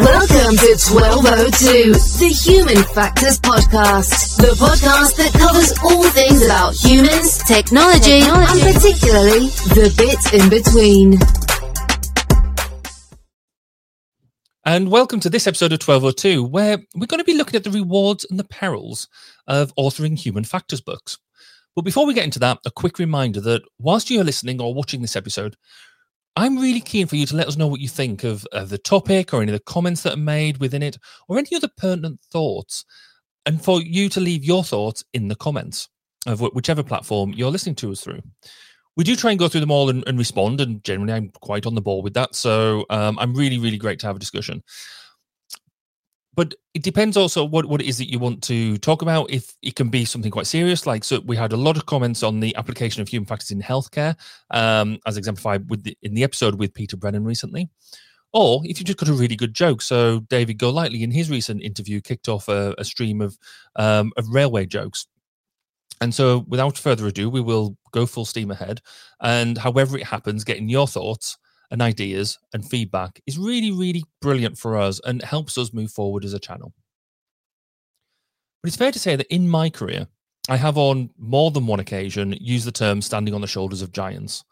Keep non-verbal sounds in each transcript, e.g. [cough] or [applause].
Welcome to 1202, the Human Factors Podcast, the podcast that covers all things about humans, technology, technology. and particularly the bit in between. And welcome to this episode of 1202, where we're going to be looking at the rewards and the perils of authoring human factors books. But before we get into that, a quick reminder that whilst you're listening or watching this episode, I'm really keen for you to let us know what you think of, of the topic or any of the comments that are made within it or any other pertinent thoughts. And for you to leave your thoughts in the comments of whichever platform you're listening to us through. We do try and go through them all and, and respond, and generally I'm quite on the ball with that. So um, I'm really, really great to have a discussion but it depends also what, what it is that you want to talk about. If it can be something quite serious, like so, we had a lot of comments on the application of human factors in healthcare, um, as exemplified with the, in the episode with Peter Brennan recently. Or if you just got a really good joke, so David Golightly in his recent interview kicked off a, a stream of um, of railway jokes. And so, without further ado, we will go full steam ahead. And however it happens, getting your thoughts and ideas and feedback is really, really brilliant for us and helps us move forward as a channel. But it's fair to say that in my career, I have on more than one occasion used the term standing on the shoulders of giants.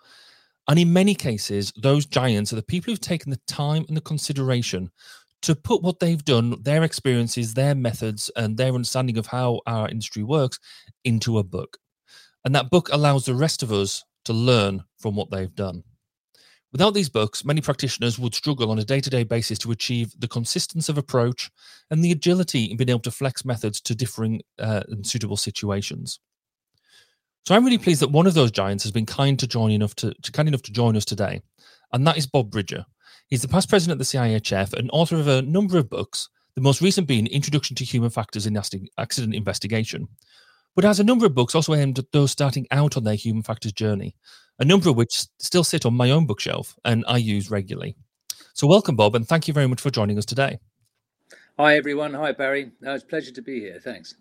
And in many cases, those giants are the people who've taken the time and the consideration to put what they've done, their experiences, their methods, and their understanding of how our industry works into a book. And that book allows the rest of us to learn from what they've done. Without these books, many practitioners would struggle on a day to day basis to achieve the consistency of approach and the agility in being able to flex methods to differing uh, and suitable situations. So I'm really pleased that one of those giants has been kind to join enough to, to kind enough to join us today, and that is Bob Bridger. He's the past president of the CIEHF and author of a number of books, the most recent being Introduction to Human Factors in Accident Investigation, but has a number of books also aimed at those starting out on their human factors journey, a number of which still sit on my own bookshelf and I use regularly. So, welcome, Bob, and thank you very much for joining us today. Hi, everyone. Hi, Barry. No, it's a pleasure to be here. Thanks.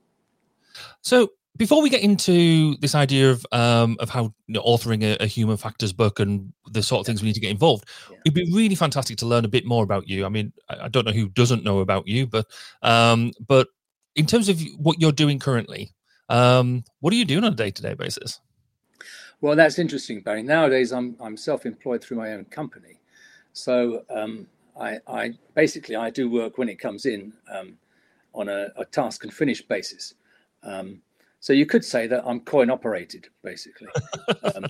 So, before we get into this idea of um, of how you know, authoring a, a, human factors book and the sort of things we need to get involved, yeah. it'd be really fantastic to learn a bit more about you. I mean, I, I don't know who doesn't know about you, but um, but in terms of what you're doing currently, um, what are you doing on a day to day basis? Well, that's interesting, Barry. Nowadays, I'm I'm self-employed through my own company, so um, I, I, basically I do work when it comes in um, on a, a, task and finish basis. Um, so you could say that I'm coin operated, basically. [laughs] Um,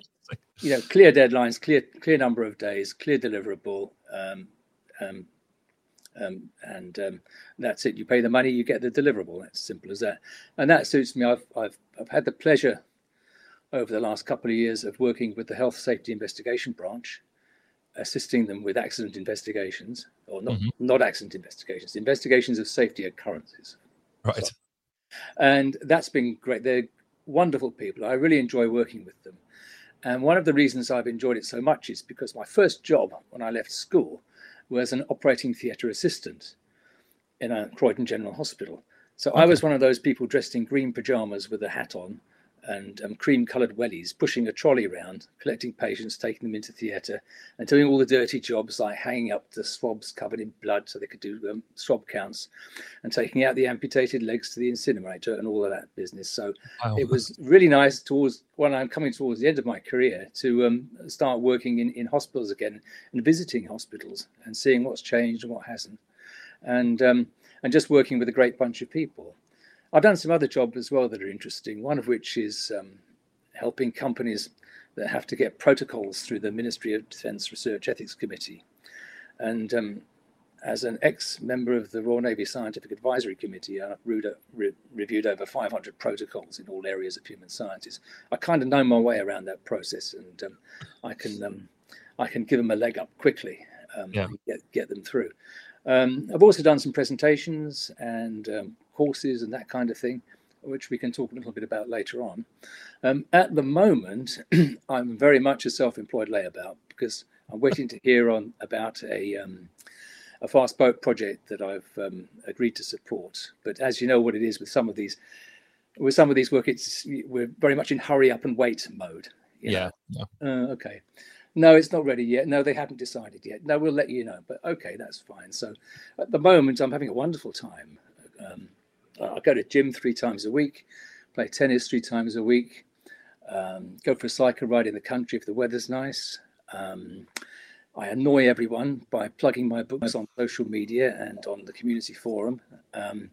you know, clear deadlines, clear clear number of days, clear deliverable, um, um, and that's it. You pay the money, you get the deliverable. That's simple as that, and that suits me. I've I've I've had the pleasure over the last couple of years of working with the Health Safety Investigation Branch, assisting them with accident investigations, or not, mm-hmm. not accident investigations, investigations of safety occurrences. Right. So, and that's been great. They're wonderful people. I really enjoy working with them. And one of the reasons I've enjoyed it so much is because my first job when I left school was an operating theatre assistant in a Croydon General Hospital. So okay. I was one of those people dressed in green pajamas with a hat on and um, cream coloured wellies, pushing a trolley around, collecting patients, taking them into theatre, and doing all the dirty jobs like hanging up the swabs covered in blood so they could do um, swab counts, and taking out the amputated legs to the incinerator and all of that business. So wow. it was really nice towards when I'm coming towards the end of my career to um, start working in, in hospitals again and visiting hospitals and seeing what's changed and what hasn't, and um, and just working with a great bunch of people. I've done some other jobs as well that are interesting, one of which is um, helping companies that have to get protocols through the Ministry of Defence Research Ethics Committee. And um, as an ex member of the Royal Navy Scientific Advisory Committee, I've re- reviewed over 500 protocols in all areas of human sciences. I kind of know my way around that process, and um, I can um, I can give them a leg up quickly, um, yeah. get get them through. Um, I've also done some presentations and um, courses and that kind of thing, which we can talk a little bit about later on. Um, at the moment, [clears throat] I'm very much a self-employed layabout because I'm waiting to hear on about a um, a fast boat project that I've um, agreed to support. But as you know, what it is with some of these with some of these work, it's we're very much in hurry up and wait mode. Yeah. yeah. Uh, okay. No, it's not ready yet. No, they haven't decided yet. No, we'll let you know. But okay, that's fine. So at the moment, I'm having a wonderful time. Um, I go to gym three times a week, play tennis three times a week, um, go for a cycle ride in the country if the weather's nice. Um, I annoy everyone by plugging my books on social media and on the community forum. Um,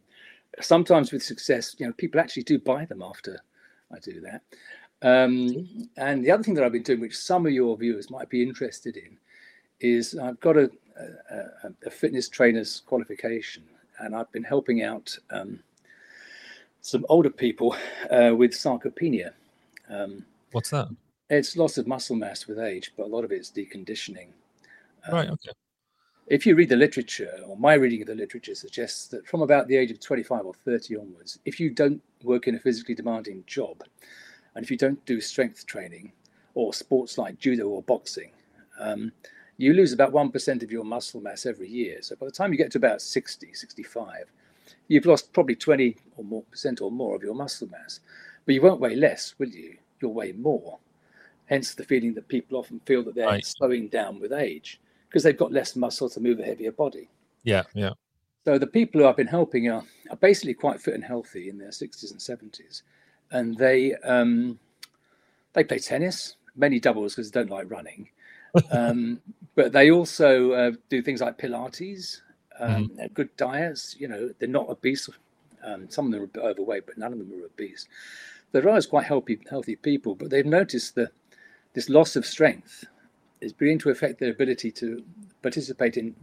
sometimes with success, you know, people actually do buy them after I do that. Um, and the other thing that I've been doing, which some of your viewers might be interested in, is I've got a, a, a fitness trainer's qualification, and I've been helping out um, some older people uh, with sarcopenia. Um, What's that? It's loss of muscle mass with age, but a lot of it's deconditioning. Um, right. Okay. If you read the literature, or my reading of the literature suggests that from about the age of 25 or 30 onwards, if you don't work in a physically demanding job, and if you don't do strength training or sports like judo or boxing, um, you lose about 1% of your muscle mass every year. So by the time you get to about 60, 65, you've lost probably 20 or more percent or more of your muscle mass. But you won't weigh less, will you? You'll weigh more. Hence the feeling that people often feel that they're right. slowing down with age because they've got less muscle to move a heavier body. Yeah, yeah. So the people who I've been helping are, are basically quite fit and healthy in their 60s and 70s and they um, they play tennis, many doubles because they don't like running. Um, [laughs] but they also uh, do things like Pilates, um, mm-hmm. good diets. You know, they're not obese. Um, some of them are a bit overweight, but none of them are obese. They're always quite healthy, healthy people. But they've noticed that this loss of strength is beginning to affect their ability to participate in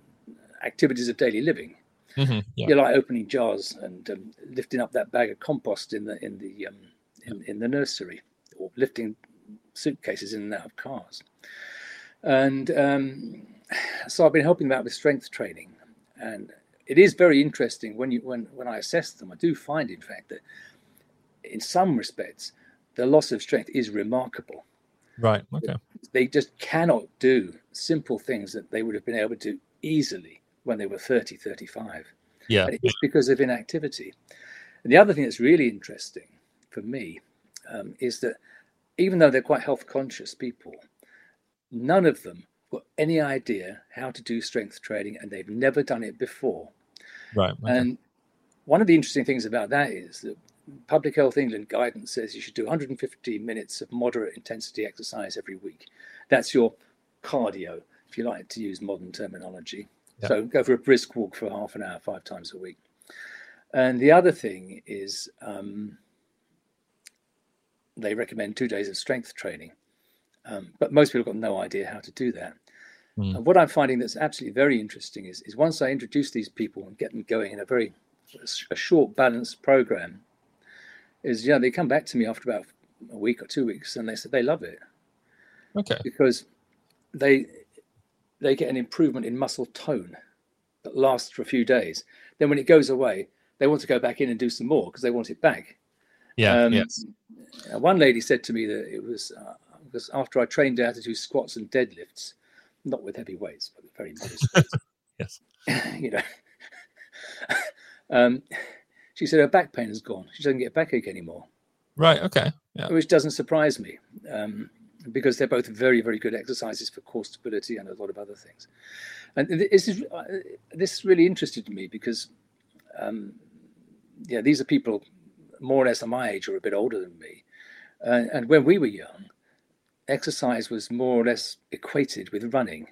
activities of daily living. Mm-hmm, yeah. You're like opening jars and um, lifting up that bag of compost in the in the um, in, in the nursery or lifting suitcases in and out of cars. And um, so I've been helping them out with strength training. And it is very interesting when you when when I assess them, I do find in fact that in some respects the loss of strength is remarkable. Right. Okay. They just cannot do simple things that they would have been able to do easily when they were 30, 35. Yeah. And it's because of inactivity. And the other thing that's really interesting for me um, is that even though they're quite health conscious people, none of them got any idea how to do strength training and they've never done it before. Right. Okay. And one of the interesting things about that is that Public Health England guidance says you should do 150 minutes of moderate intensity exercise every week. That's your cardio, if you like to use modern terminology. So go for a brisk walk for half an hour, five times a week. And the other thing is um, they recommend two days of strength training. Um, but most people have got no idea how to do that. Mm. And what I'm finding that's absolutely very interesting is, is once I introduce these people and get them going in a very a short, balanced program, is you know they come back to me after about a week or two weeks and they said they love it. Okay. Because they they get an improvement in muscle tone that lasts for a few days. Then when it goes away, they want to go back in and do some more because they want it back. Yeah. Um, yes. One lady said to me that it was uh, because after I trained her how to do squats and deadlifts, not with heavy weights, but very modest. [laughs] yes. [laughs] you know. [laughs] um, she said her back pain has gone. She doesn't get backache anymore. Right. Okay. Yeah. Which doesn't surprise me. Um, because they're both very, very good exercises for core stability and a lot of other things. And this is uh, this really interested me because, um, yeah, these are people more or less my age or a bit older than me, uh, and when we were young, exercise was more or less equated with running.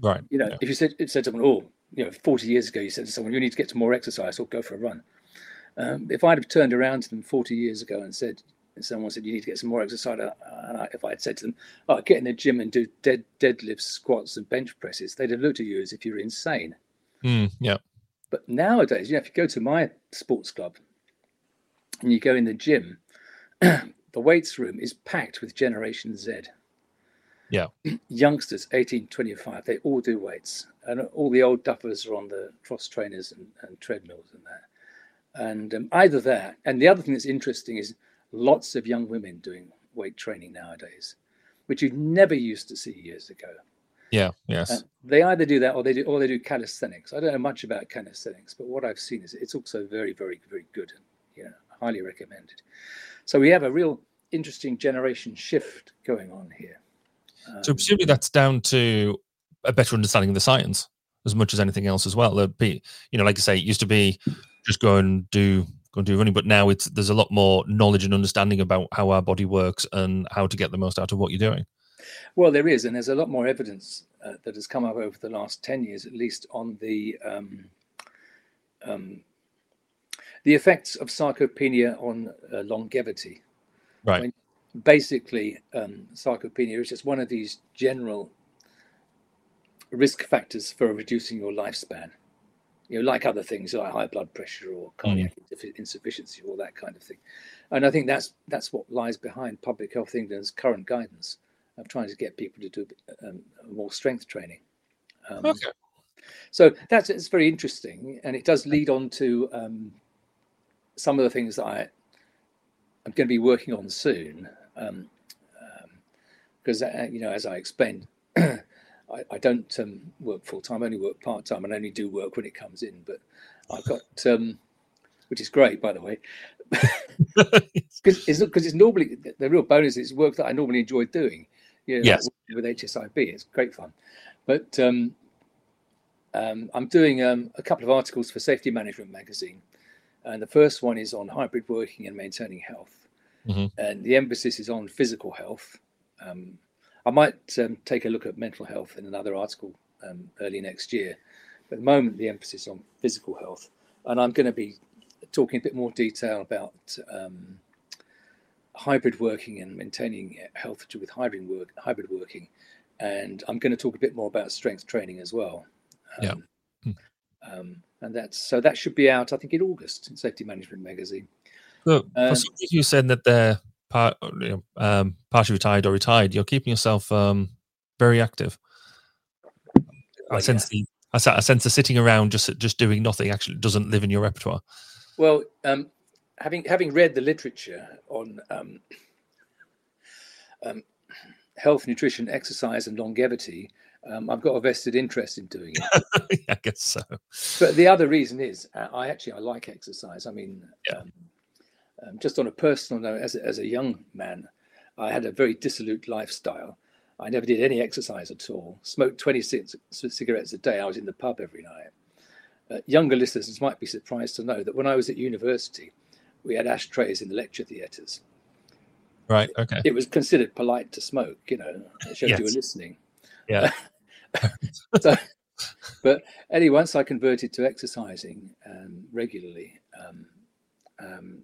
Right. You know, yeah. if you said it said to someone, "Oh, you know, 40 years ago, you said to someone, you need to get some more exercise or go for a run." Um, if I'd have turned around to them 40 years ago and said, and someone said you need to get some more exercise, uh, and I, if I had said to them, "Oh, get in the gym and do dead deadlifts, squats, and bench presses," they'd have looked at you as if you're insane. Mm, yeah. But nowadays, you know, if you go to my sports club and you go in the gym, [clears throat] the weights room is packed with Generation Z. Yeah. [clears throat] Youngsters, 18, 25, they all do weights. And all the old duffers are on the cross trainers and, and treadmills and that. And um, either that, and the other thing that's interesting is lots of young women doing weight training nowadays, which you never used to see years ago. Yeah, yes. Uh, they either do that or they do or they do calisthenics. I don't know much about calisthenics, but what I've seen is it's also very, very, very good and you know, highly recommended. So we have a real interesting generation shift going on here. so presumably that's down to a better understanding of the science as much as anything else as well. Be, you know, like I say, it used to be just go and do go and do running, but now it's there's a lot more knowledge and understanding about how our body works and how to get the most out of what you're doing. Well, there is, and there's a lot more evidence uh, that has come up over the last ten years, at least, on the um, um, the effects of sarcopenia on uh, longevity. Right. I mean, basically, um, sarcopenia is just one of these general risk factors for reducing your lifespan. You know, like other things like high blood pressure or cardiac mm. insufficiency, or that kind of thing. And I think that's that's what lies behind Public Health England's current guidance of trying to get people to do um, more strength training. Um, okay. So that's it's very interesting, and it does lead on to um, some of the things that I am going to be working on soon. Because um, um, uh, you know, as I explained, [clears throat] I, I, don't um, work full time; I only work part time, and only do work when it comes in. But I've got, um, which is great, by the way, [laughs] because it's, it's, normally the real bonus is work that I normally enjoy doing. You know, yes. Like with HSIB, it's great fun. But um, um, I'm doing um, a couple of articles for Safety Management magazine, and the first one is on hybrid working and maintaining health, mm-hmm. and the emphasis is on physical health. Um, I might um, take a look at mental health in another article um, early next year, but at the moment the emphasis is on physical health, and I'm going to be talking a bit more detail about um, hybrid working and maintaining health with hybrid work, hybrid working, and I'm going to talk a bit more about strength training as well. yeah. Um, and that's so that should be out, I think, in August in Safety Management Magazine. So, um, you said that they're part, you know, um, partially retired or retired, you're keeping yourself um, very active. I oh, sense yeah. the I sense the sitting around just just doing nothing actually doesn't live in your repertoire. Well, um, having having read the literature on um, um, health, nutrition, exercise, and longevity, um, I've got a vested interest in doing it. [laughs] I guess so. But the other reason is uh, I actually I like exercise. I mean, yeah. um, um, just on a personal note, as a, as a young man, I had a very dissolute lifestyle. I never did any exercise at all. Smoked 26 cigarettes a day. I was in the pub every night. Uh, younger listeners might be surprised to know that when I was at university, we had ashtrays in the lecture theatres. Right. Okay. It was considered polite to smoke. You know, it showed yes. you were listening. Yeah. [laughs] so, but anyway, once I converted to exercising um, regularly, um, um,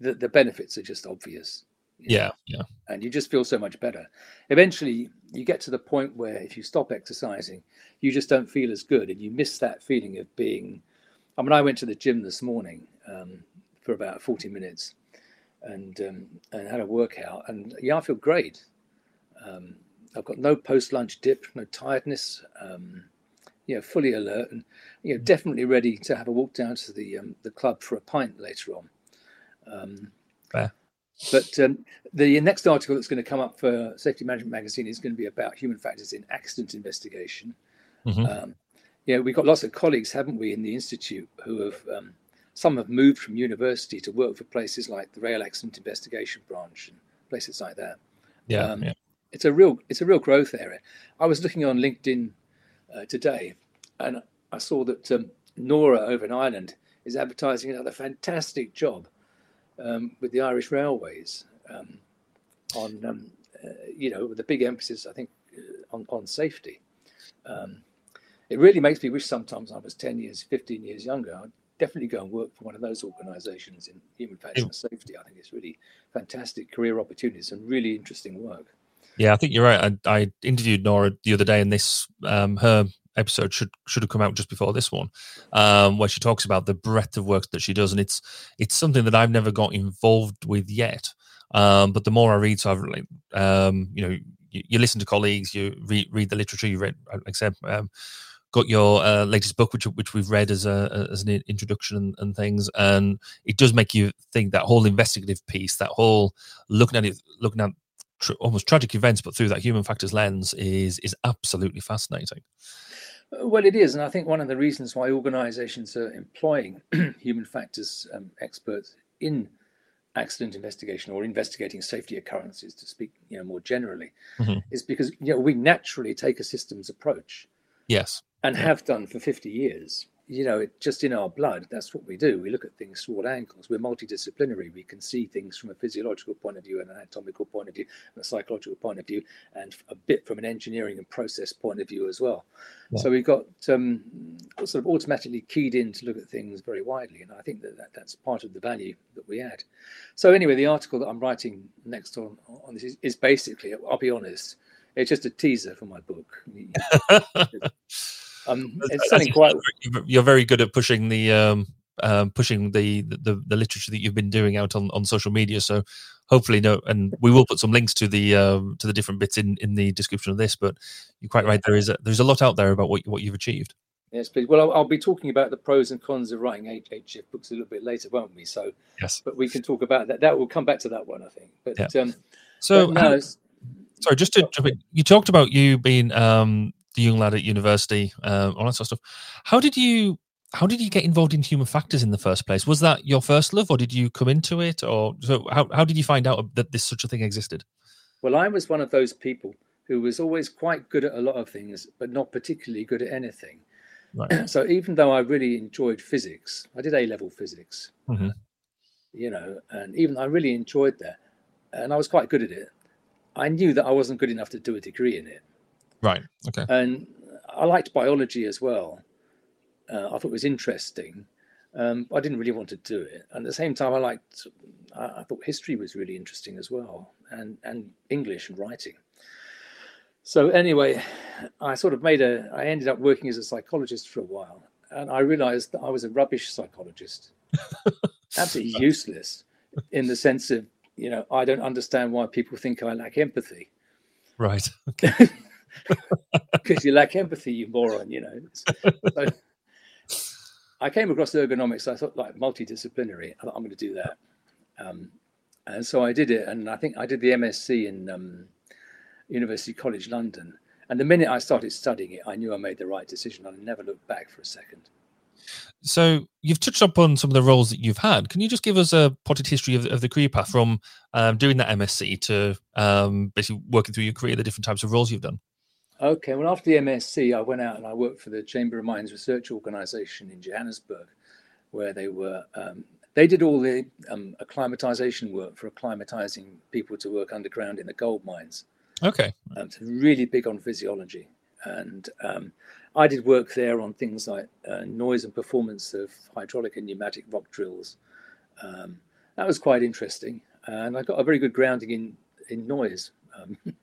the, the benefits are just obvious. Yeah, yeah. And you just feel so much better. Eventually, you get to the point where if you stop exercising, you just don't feel as good, and you miss that feeling of being. I mean, I went to the gym this morning um, for about forty minutes, and um, and had a workout, and yeah, I feel great. Um, I've got no post lunch dip, no tiredness. Um, you know, fully alert and you know, definitely ready to have a walk down to the um, the club for a pint later on. Um, Fair. But um, the next article that's going to come up for Safety Management Magazine is going to be about human factors in accident investigation. Mm-hmm. Um, know, we've got lots of colleagues, haven't we, in the institute who have um, some have moved from university to work for places like the Rail Accident Investigation Branch and places like that. Yeah, um, yeah it's a real it's a real growth area. I was looking on LinkedIn uh, today, and I saw that um, Nora over in Ireland is advertising another fantastic job um, with the Irish Railways um, on um, uh, you know with a big emphasis I think uh, on on safety. Um, it really makes me wish sometimes I was ten years, fifteen years younger. I'd definitely go and work for one of those organisations in human factors safety. I think it's really fantastic career opportunities and really interesting work. Yeah, I think you're right. I, I interviewed Nora the other day, and this um, her episode should should have come out just before this one, um, where she talks about the breadth of work that she does, and it's it's something that I've never got involved with yet. Um, but the more I read, so I've like, um, you know, you, you, listen to colleagues, you read read the literature, you read, like I said, um, got your uh, latest book, which which we've read as a as an introduction and, and, things, and it does make you think that whole investigative piece, that whole looking at it, looking at tr- almost tragic events, but through that human factors lens, is is absolutely fascinating. Well, it is, and I think one of the reasons why organisations are employing [clears throat] human factors um, experts in accident investigation or investigating safety occurrences, to speak you know more generally, mm-hmm. is because you know we naturally take a systems approach. Yes, and yeah. have done for fifty years you know, it, just in our blood, that's what we do. We look at things through all angles. We're multidisciplinary. We can see things from a physiological point of view, an anatomical point of view, and a psychological point of view, and a bit from an engineering and process point of view as well. Yeah. So we've got um, sort of automatically keyed in to look at things very widely, and I think that, that that's part of the value that we add. So anyway, the article that I'm writing next on on this is, is basically, I'll be honest, it's just a teaser for my book. [laughs] Um, [laughs] it's something quite. You're very good at pushing the um, um, pushing the, the the literature that you've been doing out on, on social media. So hopefully, no, and we will put some links to the um, to the different bits in, in the description of this. But you're quite right. There is a, there's a lot out there about what what you've achieved. Yes, please. Well, I'll, I'll, be talking about the pros and cons of writing HF books a little bit later, won't we? So yes, but we can talk about that. That will come back to that one, I think. But yeah. um, so but no, sorry, just to jump in, you talked about you being um, the young lad at university, uh, all that sort of stuff. How did you how did you get involved in human factors in the first place? Was that your first love, or did you come into it, or so? How how did you find out that this such a thing existed? Well, I was one of those people who was always quite good at a lot of things, but not particularly good at anything. Right. [clears throat] so even though I really enjoyed physics, I did A level physics, mm-hmm. you know, and even I really enjoyed that, and I was quite good at it. I knew that I wasn't good enough to do a degree in it. Right. Okay. And I liked biology as well. Uh, I thought it was interesting. Um, I didn't really want to do it. And at the same time, I liked. I, I thought history was really interesting as well, and and English and writing. So anyway, I sort of made a. I ended up working as a psychologist for a while, and I realised that I was a rubbish psychologist, [laughs] absolutely useless, in the sense of you know I don't understand why people think I lack empathy. Right. [laughs] Okay. Because you lack empathy, you moron. You know. So I came across ergonomics. I thought like multidisciplinary. I thought, I'm going to do that, um, and so I did it. And I think I did the MSc in um, University College London. And the minute I started studying it, I knew I made the right decision. I never looked back for a second. So you've touched upon some of the roles that you've had. Can you just give us a potted history of, of the career path from um, doing that MSc to um, basically working through your career, the different types of roles you've done? Okay, well, after the MSc, I went out and I worked for the Chamber of Mines Research Organization in Johannesburg, where they were um, they did all the um, acclimatization work for acclimatizing people to work underground in the gold mines. Okay, um, so really big on physiology, and um, I did work there on things like uh, noise and performance of hydraulic and pneumatic rock drills. Um, that was quite interesting, and I got a very good grounding in in noise. Um, [laughs]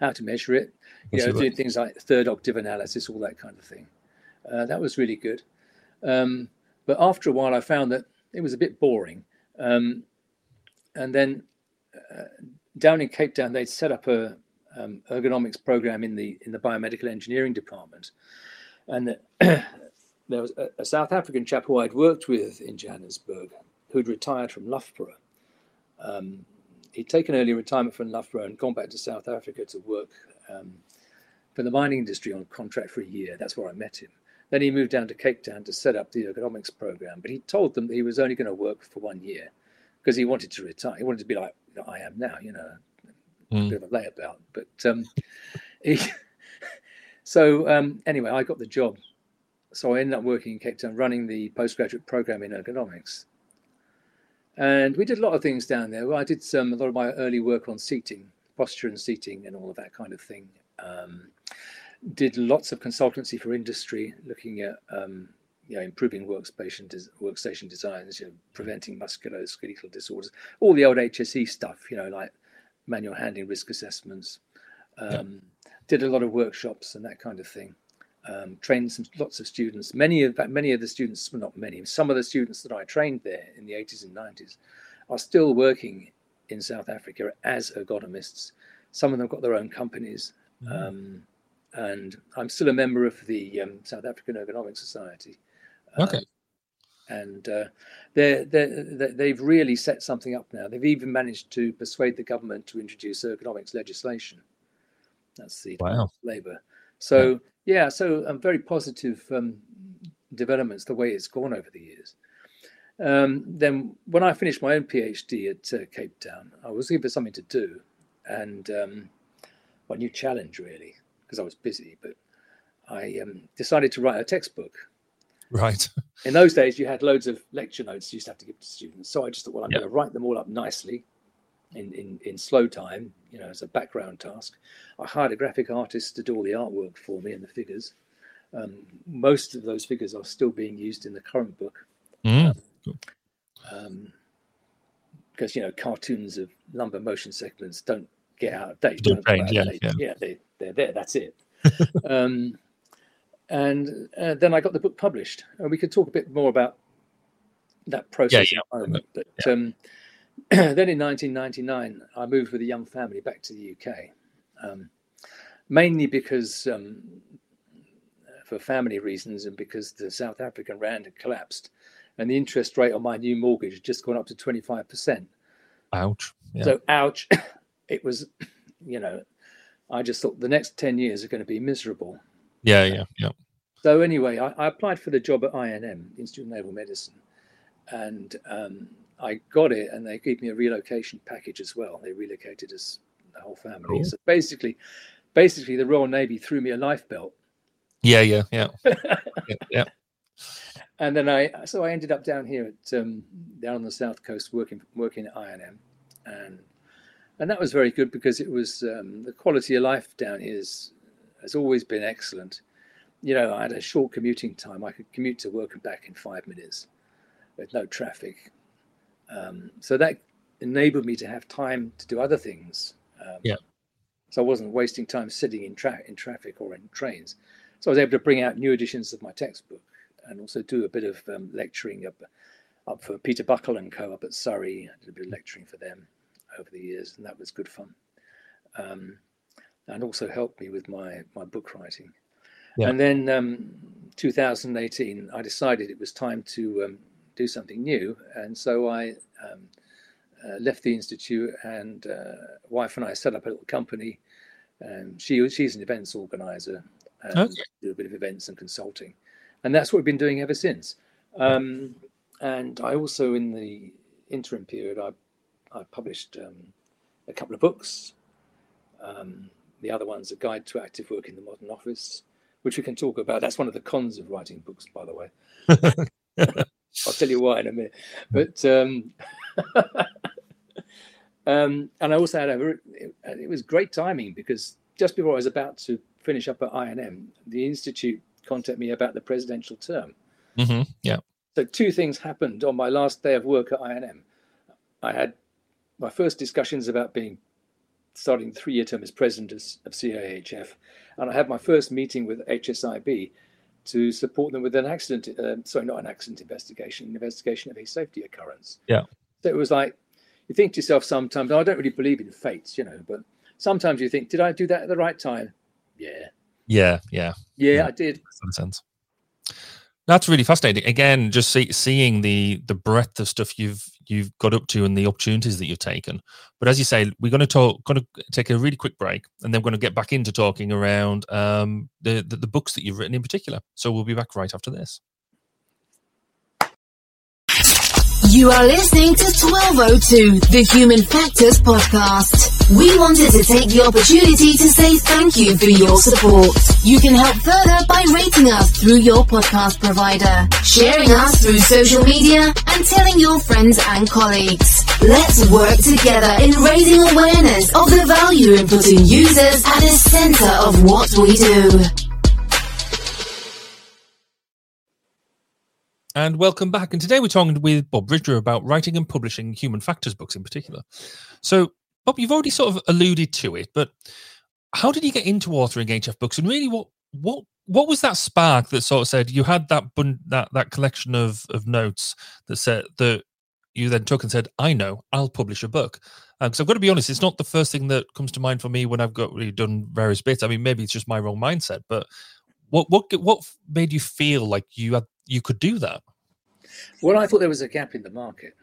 how to measure it, you know, doing things like third octave analysis, all that kind of thing. Uh, that was really good. Um, but after a while, I found that it was a bit boring. Um, and then uh, down in Cape Town, they'd set up a um, ergonomics program in the in the biomedical engineering department, and the, [clears throat] there was a, a, South African chap who I'd worked with in Johannesburg who'd retired from Loughborough. Um, he'd taken early retirement from Loughborough and gone back to South Africa to work um, for the mining industry on contract for a year. That's where I met him. Then he moved down to Cape Town to set up the ergonomics program, but he told them that he was only going to work for one year because he wanted to retire. He wanted to be like I am now, you know, mm. a bit of a layabout. But um, [laughs] he, so um, anyway, I got the job. So I ended up working in Cape Town, running the postgraduate program in ergonomics. And we did a lot of things down there. I did some a lot of my early work on seating, posture and seating, and all of that kind of thing. Um, did lots of consultancy for industry, looking at um, you know, improving workstation des- workstation designs, you know, preventing musculoskeletal disorders, all the old HSE stuff, you know, like manual handling risk assessments. Um, yeah. Did a lot of workshops and that kind of thing. Um, trained some lots of students. Many of that, many of the students, well, not many, some of the students that I trained there in the 80s and 90s are still working in South Africa as ergonomists. Some of them got their own companies. Mm-hmm. Um, and I'm still a member of the um, South African Ergonomic Society. Uh, okay. and uh, they're, they're, they've really set something up now. They've even managed to persuade the government to introduce ergonomics legislation. That's the wow. Labour. So yeah, yeah so um, very positive um, developments the way it's gone over the years. Um, then, when I finished my own PhD at uh, Cape Town, I was looking for something to do and um, a new challenge, really, because I was busy. But I um, decided to write a textbook. Right. [laughs] In those days, you had loads of lecture notes you used to have to give to students. So I just thought, well, I'm Yep. going to write them all up nicely in, in, in slow time, you know, as a background task. I hired a graphic artist to do all the artwork for me and the figures. Um, most of those figures are still being used in the current book Mm. um, because, you know, cartoons of lumbar motion sequence don't get out of date. Don't change, of yeah, yeah, they, they're there. That's it. [laughs] um, and uh, then I got the book published. And we could talk a bit more about that process yeah. in a moment. But um, [clears throat] then in 1999, I moved with a young family back to the UK, um, mainly because um, for family reasons and because the South African rand had collapsed and the interest rate on my new mortgage had just gone up to 25%. Ouch. Yeah. So, ouch. [laughs] It was, [clears throat] you know, I just thought the next 10 years are going to be miserable. yeah, yeah, yeah. So anyway, I, I applied for the job at INM, Institute of Naval Medicine, and um, I got it, and they gave me a relocation package as well. They relocated us, the whole family. Cool. So basically, basically, the Royal Navy threw me a life belt, Yeah, yeah, yeah. [laughs] yeah, yeah. and then I so I ended up down here at um, down on the south coast working working at INM, and and that was very good because it was um, the quality of life down here is, has always been excellent. You know, I had a short commuting time. I could commute to work and back in five minutes with no traffic. Um, so that enabled me to have time to do other things. Um, Yeah. So I wasn't wasting time sitting in, tra- in traffic or in trains. So I was able to bring out new editions of my textbook and also do a bit of um, lecturing up, up for Peter Buckle and Co. up at Surrey. I did a bit of lecturing for them over the years, and that was good fun. Um, and also helped me with my, my book writing. Yeah. And then um, 2018, I decided it was time to um, do something new. And so I um, uh, left the Institute, and uh, wife and I set up a little company. Um, she, she's an events organizer and Okay. do a bit of events and consulting. And that's what we've been doing ever since. Um, and I also, in the interim period, I, I published um, a couple of books. Um, the other one's a guide to active work in the modern office, which we can talk about. That's one of the cons of writing books, by the way. [laughs] I'll tell you why in a minute. But um, [laughs] um, and I also had a it, it was great timing because just before I was about to finish up at INM, the institute contacted me about the presidential term. hmm Yeah. So two things happened on my last day of work at INM. I had my first discussions about being starting the three-year term as president of, CIEHF, and I had my first meeting with HSIB to support them with an accident. Uh, sorry, not an accident investigation, an investigation of a safety occurrence. Yeah. So it was like you think to yourself sometimes. I don't really believe in fates, you know, but sometimes you think, did I do that at the right time? Yeah, Yeah, yeah. yeah, Yeah. I did. Makes sense. That's really fascinating. Again, just see, seeing the the breadth of stuff you've you've got up to and the opportunities that you've taken. But as you say, we're going to talk, going to take a really quick break, and then we're going to get back into talking around um, the, the the books that you've written in particular. So we'll be back right after this. You are listening to 1202, the Human Factors Podcast. We wanted to take the opportunity to say thank you for your support. You can help further by rating us through your podcast provider, sharing us through social media, and telling your friends and colleagues. Let's work together in raising awareness of the value in putting users at the center of what we do. And welcome back. And today we're talking with Bob Bridger about writing and publishing human factors books in particular. So, Bob, you've already sort of alluded to it, but how did you get into authoring HF books? And really, what what what was that spark that sort of said you had that bun- that that collection of of notes that said that you then took and said, "I know, I'll publish a book." Because I've got to be honest, it's not the first thing that comes to mind for me when I've got really done various bits. I mean, maybe it's just my wrong mindset, but what what what made you feel like you had you could do that? Well, I thought there was a gap in the market.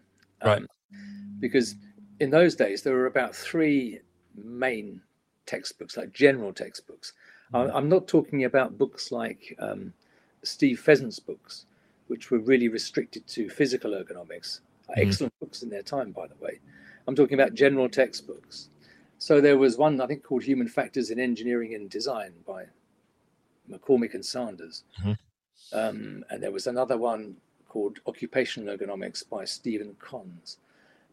Right. Um, because in those days, there were about three main textbooks, like general textbooks. I- I'm not talking about books like um, Steve Pheasant's books, which were really restricted to physical ergonomics. Mm. Excellent books in their time, by the way. I'm talking about general textbooks. So there was one I think called Human Factors in Engineering and Design by McCormick and Sanders, mm-hmm. um, and there was another one called Occupational Ergonomics by Stephan Konz.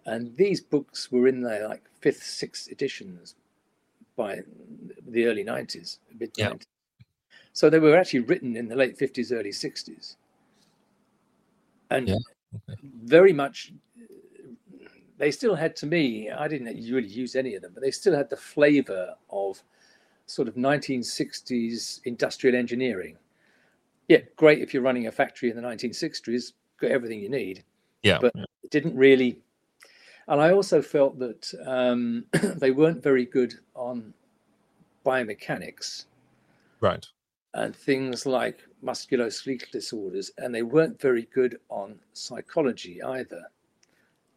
And these books were in their like fifth, sixth editions by the early 90s, mid 90s. Yeah. So they were actually written in the late 50s, early 60s. And yeah. okay. very much, they still had to me, I didn't really use any of them, but they still had the flavor of sort of 1960s industrial engineering yeah, great if you're running a factory in the 1960s, got everything you need. Yeah. But it didn't really. And I also felt that um, [clears throat] they weren't very good on biomechanics. Right. And things like musculoskeletal disorders, and they weren't very good on psychology either.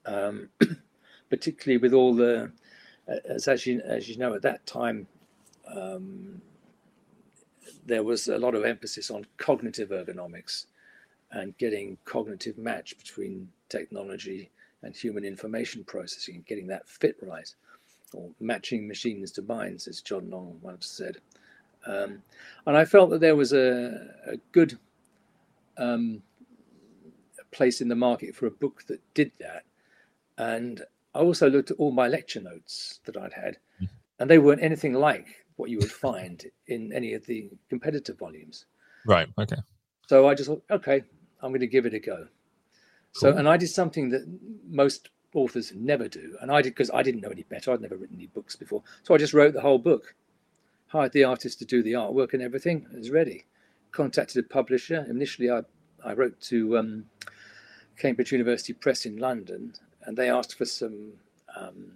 Um, [clears throat] particularly with all the, as, as you as you know, at that time, um, there was a lot of emphasis on cognitive ergonomics and getting cognitive match between technology and human information processing and getting that fit right, or matching machines to minds, as John Long once said. Um, and I felt that there was a, a good um, place in the market for a book that did that. And I also looked at all my lecture notes that I'd had, mm-hmm. and they weren't anything like what you would find in any of the competitor volumes. Right. Okay. So I just thought, okay, I'm going to give it a go. Cool. So, and I did something that most authors never do, and I did because I didn't know any better. I'd never written any books before, so I just wrote the whole book. Hired the artist to do the artwork and everything. It was ready. Contacted a publisher. Initially, I I wrote to um, Cambridge University Press in London, and they asked for some um,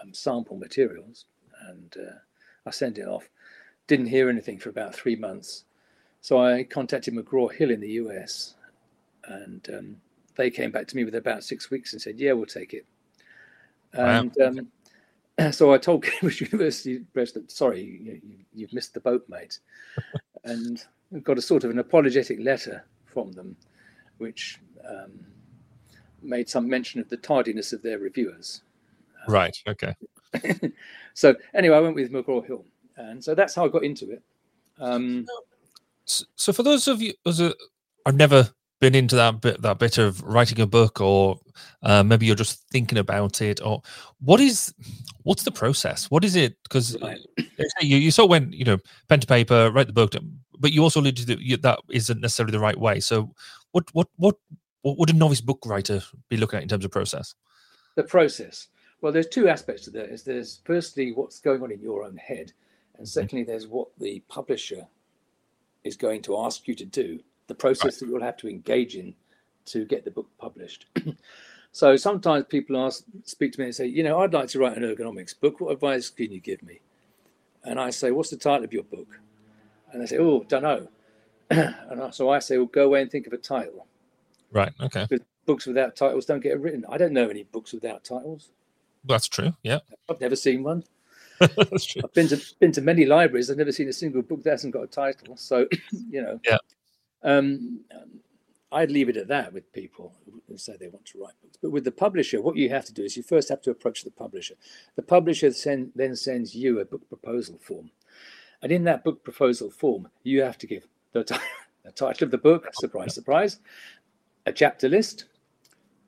um, sample materials and uh, I sent it off. Didn't hear anything for about three months. So I contacted McGraw Hill in the US, and um, they came back to me with about six weeks and said, "Yeah, we'll take it." And wow. um, [clears throat] so I told [laughs] Cambridge University Press that, "Sorry, you, have missed the boat, mate," [laughs] and got a sort of an apologetic letter from them, which um, made some mention of the tardiness of their reviewers. Right. Okay. [laughs] so anyway, I went with McGraw Hill, and so that's how I got into it. Um, so for those of you who have never been into that bit that bit of writing a book or uh, maybe you're just thinking about it or what is what's the process? What is it? Because right. [clears throat] you, you saw when you know pen to paper write the book but you also alluded to that that isn't necessarily the right way. So what what what what would a novice book writer be looking at in terms of process? The process well, there's two aspects to that. Is there's firstly what's going on in your own head, and mm-hmm. secondly, there's what the publisher is going to ask you to do, the process right. that you'll have to engage in to get the book published. [clears throat] so sometimes people ask, speak to me and say, you know, I'd like to write an ergonomics book. What advice can you give me? And I say, what's the title of your book? And they say, oh, don't know. [clears throat] and so I say, well, go away and think of a title. Right. Okay. Because books without titles don't get written. I don't know any books without titles. That's true. Yeah. I've never seen one. [laughs] That's true. I've been to been to many libraries. I've never seen a single book that hasn't got a title. So, [clears throat] you know. Yeah. Um, I'd leave it at that with people who say they want to write books. But with the publisher, what you have to do is you first have to approach the publisher. The publisher send, then sends you a book proposal form. And in that book proposal form, you have to give the, t- [laughs] the title of the book, surprise, surprise, a chapter list,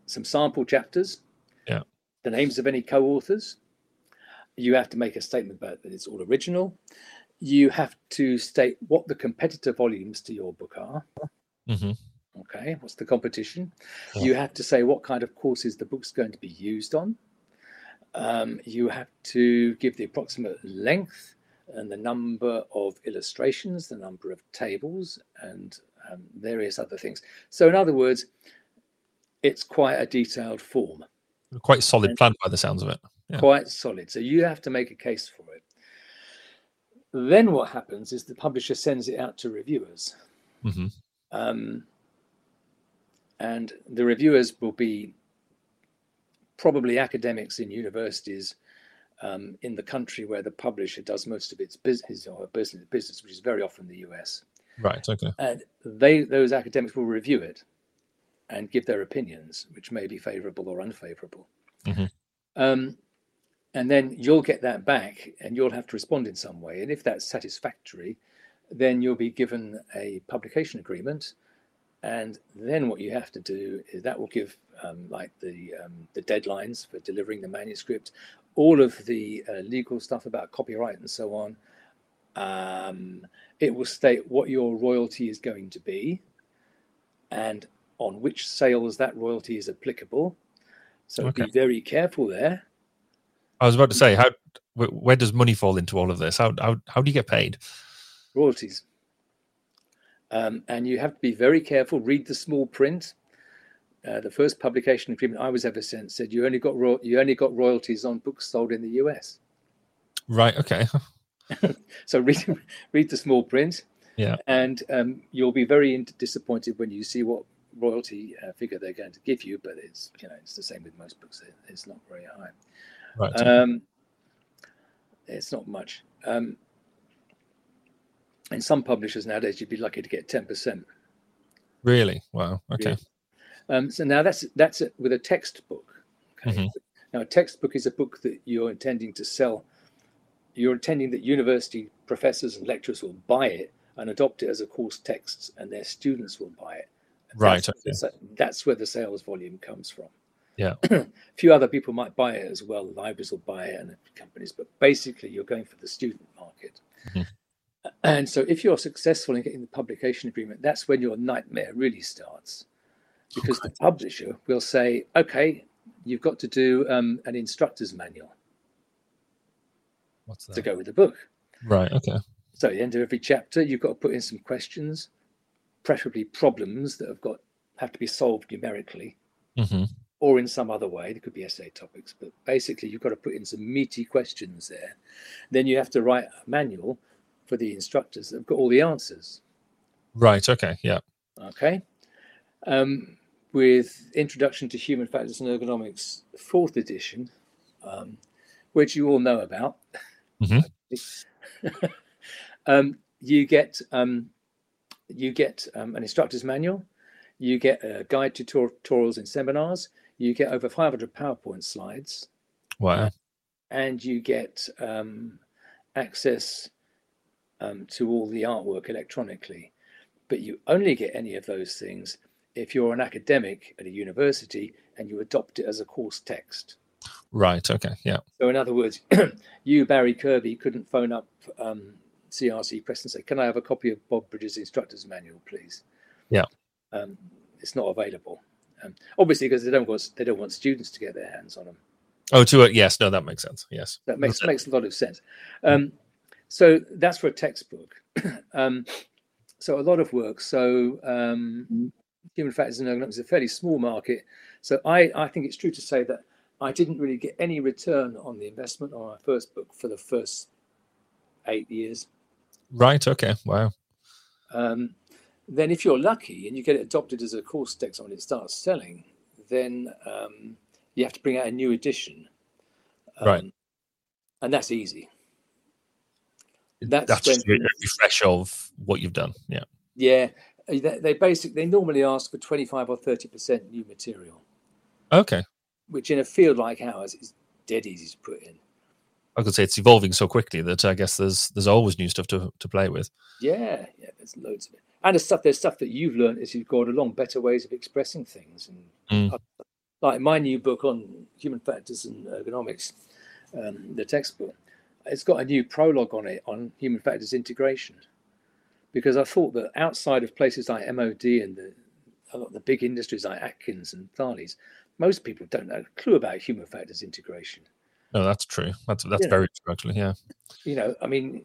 some sample chapters, the names of any co-authors. You have to make a statement about that it's all original. You have to state what the competitor volumes to your book are. Mm-hmm. Okay, what's the competition? Yeah. You have to say what kind of courses the book's going to be used on. Um, you have to give the approximate length and the number of illustrations, the number of tables, and um, various other things. So, in other words, it's quite a detailed form. Quite solid plan by the sounds of it. Yeah. Quite solid. So you have to make a case for it. Then what happens is the publisher sends it out to reviewers. Mm-hmm. Um, and the reviewers will be probably academics in universities um, in the country where the publisher does most of its business or business, business, which is very often the US. Right. Okay. and they those academics will review it and give their opinions, which may be favourable or unfavourable. Mhm. Um, and then you'll get that back, and you'll have to respond in some way. And if that's satisfactory, then you'll be given a publication agreement. And then what you have to do is that will give um, like the um, the deadlines for delivering the manuscript, all of the uh, legal stuff about copyright and so on. Um, it will state what your royalty is going to be and on which sales that royalty is applicable. So Okay. be very careful there. I was about to say, how where does money fall into all of this? How how how do you get paid? royalties. Um, and you have to be very careful. Read the small print. Uh, the first publication agreement I was ever sent said you only got ro- you only got royalties on books sold in the US. Right. Okay. [laughs] So read read the small print. Yeah. And um, you'll be very in- disappointed when you see what royalty uh, figure they're going to give you. But it's you know it's the same with most books. It- It's not very high. Right. Um, it's not much. Um, and some publishers nowadays, you'd be lucky to get ten percent. really? Wow. Okay. Um, so now that's that's it with a textbook. Okay. Mhm. Now a textbook is a book that you're intending to sell. You're intending that university professors and lecturers will buy it and adopt it as a course text, and their students will buy it. Right, That's, okay. where the that's where the sales volume comes from. Yeah. [clears throat] a few other people might buy it as well. Libraries will buy it and companies, but basically you're going for the student market. Mhm. And so if you're successful in getting the publication agreement, that's when your nightmare really starts. Because the publisher will say, okay, you've got to do um, an instructor's manual What's that? to go with the book. Right. Okay. So at the end of every chapter, you've got to put in some questions, preferably problems that have got have to be solved numerically hmm or in some other way. There could be essay topics, but basically you've got to put in some meaty questions there. Then you have to write a manual for the instructors that have got all the answers. Right. Okay. Yeah. Okay. Um, with Introduction to Human Factors and Ergonomics, fourth edition, um, which you all know about, Mhm. [laughs] um, you get um, you get um, an instructor's manual, you get a guide to tutorials and seminars, you get over 500 PowerPoint slides, Wow. and you get um, access um, to all the artwork electronically. But you only get any of those things if you're an academic at a university and you adopt it as a course text. Right. Okay. Yeah. So, in other words, [clears throat] you, Barry Kirby, couldn't phone up um, CRC Press and say, Can I have a copy of Bob Bridger's instructor's manual, please? Yeah. Um, it's not available. Um, obviously, because they don't want they don't want students to get their hands on them. Oh, to it. Yes. No, that makes sense. Yes. That makes That's it. makes a lot of sense. Um, so that's for a textbook. [clears throat] um, so a lot of work. So um, human factors and ergonomics is a fairly small market. So I, I think it's true to say that I didn't really get any return on the investment on my first book for the first eight years. Right. Okay. Wow. Um, then, if you're lucky and you get it adopted as a course text when it starts selling, then um, you have to bring out a new edition. Right. Um, And that's easy. That's That's just when- a refresh of what you've done. Yeah. Yeah, uh, they, they basically they normally ask for 25 or 30 percent new material, Okay. which in a field like ours is dead easy to put in. I could say it's evolving so quickly that I guess there's there's always new stuff to, to play with. Yeah, yeah, there's loads of it, and there's stuff there's stuff that you've learned as you've gone along, better ways of expressing things, and Mm. like my new book on human factors and ergonomics, um, the textbook, it's got a new prologue on it on human factors integration, because I thought that outside of places like MOD and the a lot of the big industries like Atkins and Thales, most people don't know a clue about human factors integration. No, that's true. That's that's Yeah. very true actually. Yeah. You know, I mean,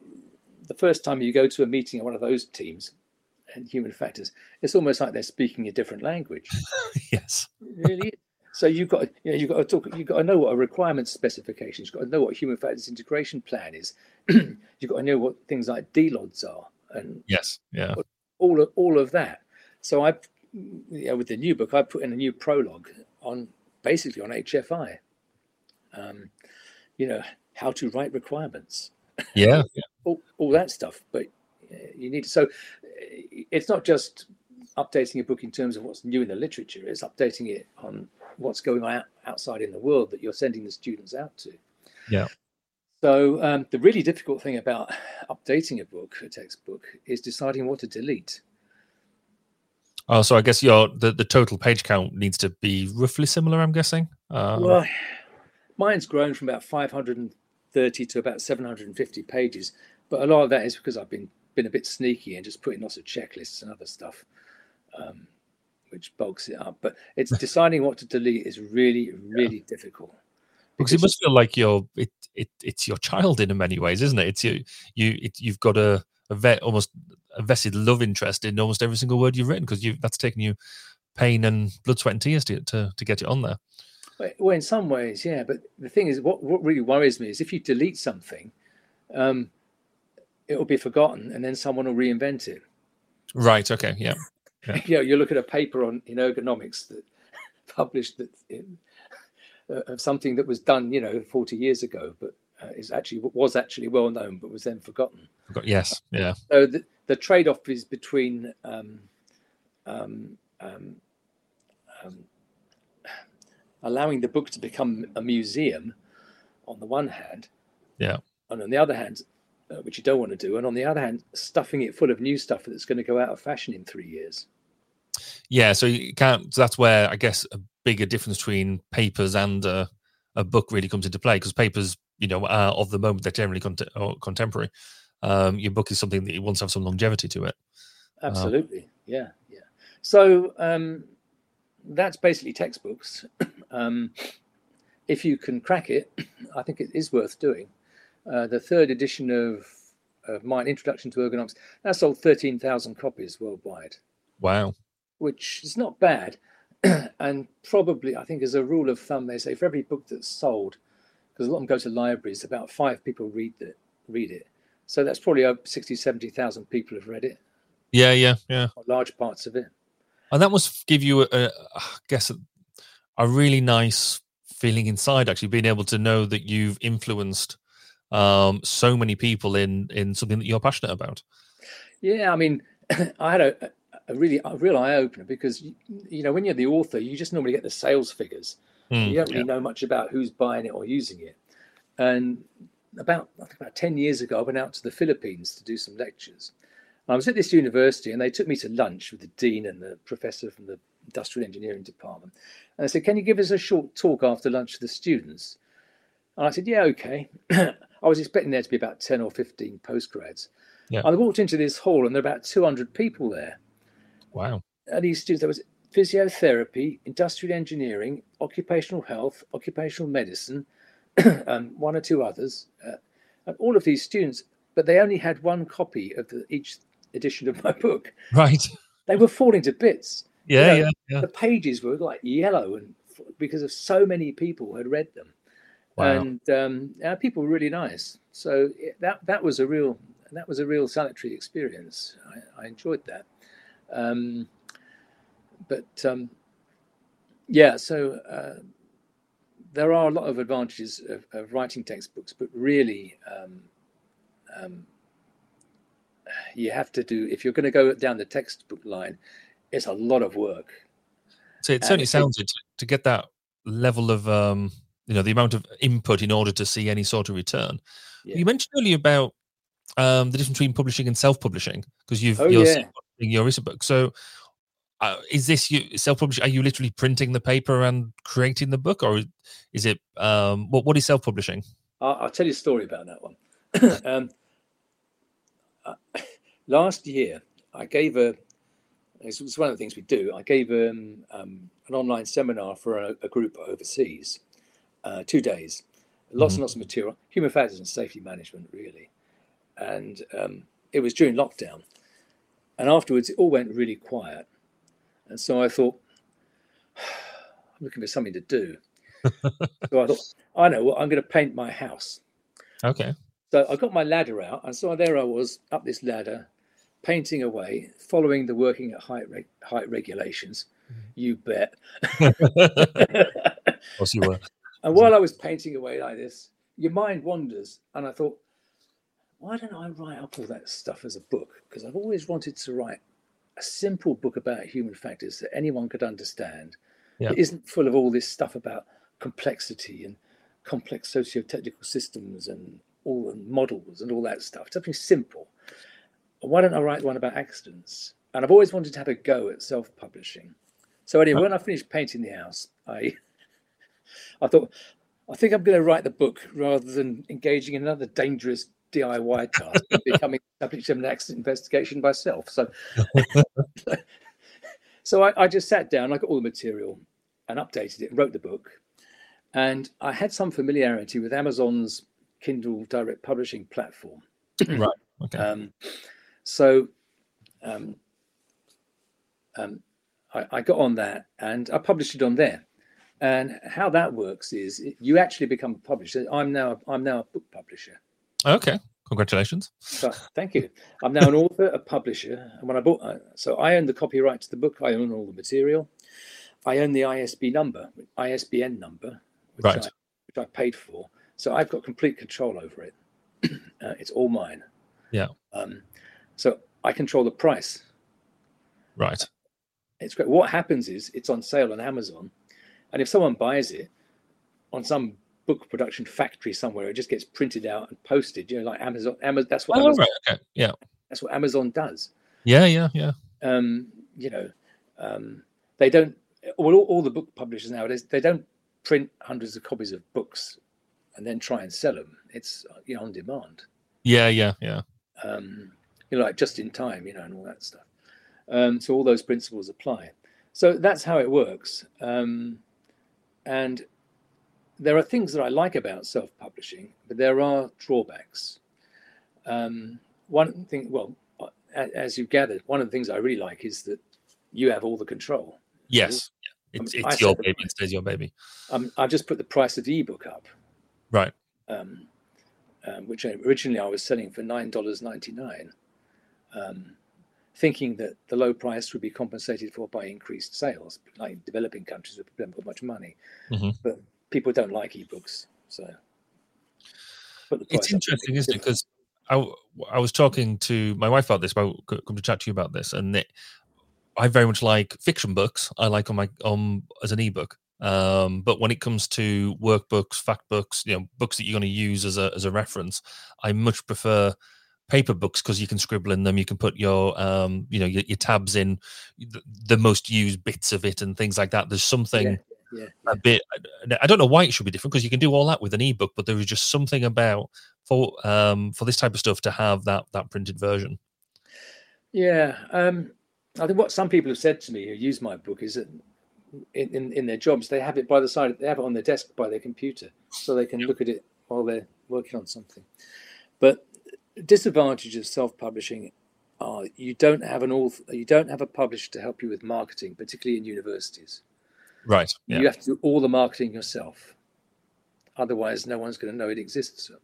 the first time you go to a meeting of one of those teams and human factors, it's almost like they're speaking a different language. [laughs] yes. Really. So you've got, you know, you've got to talk. You've got to know what a requirement specification. You've got to know what human factors integration plan is. [clears throat] you've got to know what things like DLODs are, and Yes. Yeah. all of all of that. So I, you know, with the new book, I put in a new prologue on basically on HFI. Um, you know how to write requirements, Yeah. [laughs] all, all that stuff. But you need so it's not just updating a book in terms of what's new in the literature it's updating it on what's going on outside in the world that you're sending the students out to yeah so um, the really difficult thing about updating a book a textbook is deciding what to delete oh so i guess your the, the total page count needs to be roughly similar i'm guessing um, well mine's grown from about 530 to about 750 pages but a lot of that is because i've been been a bit sneaky and just putting lots of checklists and other stuff, um, which bulks it up. But it's [laughs] deciding what to delete is really, really yeah. difficult. Because, because it must feel like you're it, it it's your child in many ways, isn't it? It's you you it, you've got a, a vet almost a vested love interest in almost every single word you've written because you that's taken you pain and blood, sweat, and tears to to, to get it on there. Well, in some ways, yeah. But the thing is, what what really worries me is if you delete something, um, it will be forgotten and then someone will reinvent it. Right. Okay. Yeah. yeah. [laughs] you know, you look at a paper on in ergonomics that [laughs] published that in, uh, of something that was done, you know, 40 years ago, but uh, is actually was actually well known, but was then forgotten. Yes. Yeah. So the, the trade off is between um, um, um, um, allowing the book to become a museum on the one hand, yeah, and on the other hand, uh, which you don't want to do, and on the other hand, stuffing it full of new stuff that's going to go out of fashion in three years. Yeah, so you can't. So that's where I guess a bigger difference between papers and a, a book really comes into play because papers, you know, are of the moment they're generally cont- contemporary. Um, your book is something that you want to have some longevity to it. Absolutely, um, yeah, yeah. So um, that's basically textbooks. Um, if you can crack it, [clears throat] I think it is worth doing. Uh, the third edition of, of mine, Introduction to Ergonomics, that sold 13,000 copies worldwide. Wow. Which is not bad. [clears throat] and probably, I think, as a rule of thumb, they say for every book that's sold, because a lot of them go to libraries, about five people read it. Read it. So that's probably over 60, 70,000 people have read it. Yeah, yeah, yeah. Large parts of it. And that must give you, a, a I guess, a, really nice feeling inside, actually, being able to know that you've influenced um, so many people in in something that you're passionate about. Yeah, I mean, [clears throat] I had a, a really a real eye opener because you know when you're the author, you just normally get the sales figures. Mm, you don't really yeah. know much about who's buying it or using it. And about I think about ten years ago, I went out to the Philippines to do some lectures. I was at this university, and they took me to lunch with the dean and the professor from the industrial engineering department. And I said, "Can you give us a short talk after lunch to the students?" And I said, "Yeah, okay." [clears throat] I was expecting there to be about 10 or 15 postgrads. Yeah. I walked into this hall and there were about 200 people there. Wow. And these students, there was physiotherapy, industrial engineering, occupational health, occupational medicine, and [clears throat] one or two others. Uh, and all of these students, but they only had one copy of the, each edition of my book. Right. They were falling to bits. Yeah, you know, yeah, yeah. The pages were like yellow and because of so many people had read them. Wow. And um, our people were really nice. So that that was a real that was a real salutary experience. I, I enjoyed that. Um, but um, yeah, so uh, there are a lot of advantages of, of writing textbooks, but really, um, um, you have to do if you're going to go down the textbook line, it's a lot of work. So it certainly sounds it to, get that level of um, you know the amount of input in order to see any sort of return. Yeah. You mentioned earlier about um, the difference between publishing and self-publishing because you've oh, you're yeah. your recent book. So, uh, is this you self-publishing? Are you literally printing the paper and creating the book, or is it um, what? What is self-publishing? I'll, I'll tell you a story about that one. [laughs] um, uh, [laughs] last year, I gave a. It's one of the things we do. I gave um, um, an online seminar for a, a group overseas, uh, two days, lots mm and lots of material, human factors and safety management, really. And um, it was during lockdown. And afterwards, it all went really quiet. And so I thought, [sighs] I'm looking for something to do. [laughs] so I thought, I know what, I'm going to paint my house. Okay. So I got my ladder out, and so there I was up this ladder, painting away, following the working at height reg- height regulations. Mm. You bet. of course you were. [laughs] And while I was painting away like this, your mind wanders. And I thought, why don't I write up all that stuff as a book? Because I've always wanted to write a simple book about human factors that anyone could understand. Yeah. It isn't full of all this stuff about complexity and complex socio-technical systems and all the models and all that stuff. Something simple. Why don't I write one about accidents? And I've always wanted to have a go at self-publishing. So anyway, when I finished painting the house, I [laughs] I thought I think I'm going to write the book rather than engaging in another dangerous DIY task of [laughs] becoming subject of an accident investigation myself. So, [laughs] so I, I, just sat down, I got all the material and updated it, wrote the book. And I had some familiarity with Amazon's Kindle direct publishing platform. right. Okay. Um, so um, um, I, I got on that and I published it on there. And how that works is you actually become a publisher. I'm now I'm now a book publisher. Okay, congratulations. So, thank you. I'm now an author, a publisher, and when I bought, uh, so I own the copyright to the book. I own all the material. I own the ISB number, ISBN number, which, right. I, which I paid for. So I've got complete control over it. [clears throat] uh, it's all mine. Yeah. Um, so I control the price. Right. It's great. What happens is it's on sale on Amazon, and if someone buys it on some book production factory somewhere, it just gets printed out and posted. You know, like Amazon. Amazon that's what. Oh, Amazon, right. Okay. Yeah. That's what Amazon does. Yeah. Yeah. Yeah. Um, you know, um, they don't. Well, all, all the book publishers nowadays they don't print hundreds of copies of books and then try and sell them. It's you know on demand. Yeah. Yeah. Yeah. Um, you know, like just in time, you know, and all that stuff. Um, so all those principles apply. So that's how it works. Um, and there are things that I like about self-publishing, but there are drawbacks. Um, one thing, well, as you've gathered, one of the things I really like is that you have all the control. Yes, it's, I mean, it's your baby. It stays your baby. Um, I just put the price of the ebook up, Right. um, um, which originally I was selling for nine dollars ninety nine, thinking that the low price would be compensated for by increased sales. Like developing countries would put much money, Mhm. but people don't like ebooks, so. It's interesting, isn't it? Because I was talking to my wife about this, but I come to chat to you about this, and it, I very much like fiction books. I like on my um as an ebook. Um, but when it comes to workbooks, fact books, you know, books that you're going to use as a as a reference, I much prefer paper books because you can scribble in them. You can put your um, you know, your, your tabs in the, the most used bits of it and things like that. There's something Yeah, yeah, a bit I- I don't know why it should be different because you can do all that with an ebook, but there is just something about for um for this type of stuff to have that that printed version. Yeah, um, I think what some people have said to me who use my book is that in, in, in their jobs they have it by the side, they have it on their desk by their computer, so they can look at it while they're working on something. But disadvantages of self-publishing are you don't have an author, you don't have a publisher to help you with marketing, particularly in universities. Right. Yeah. You have to do all the marketing yourself. Otherwise, no one's going to know it exists. or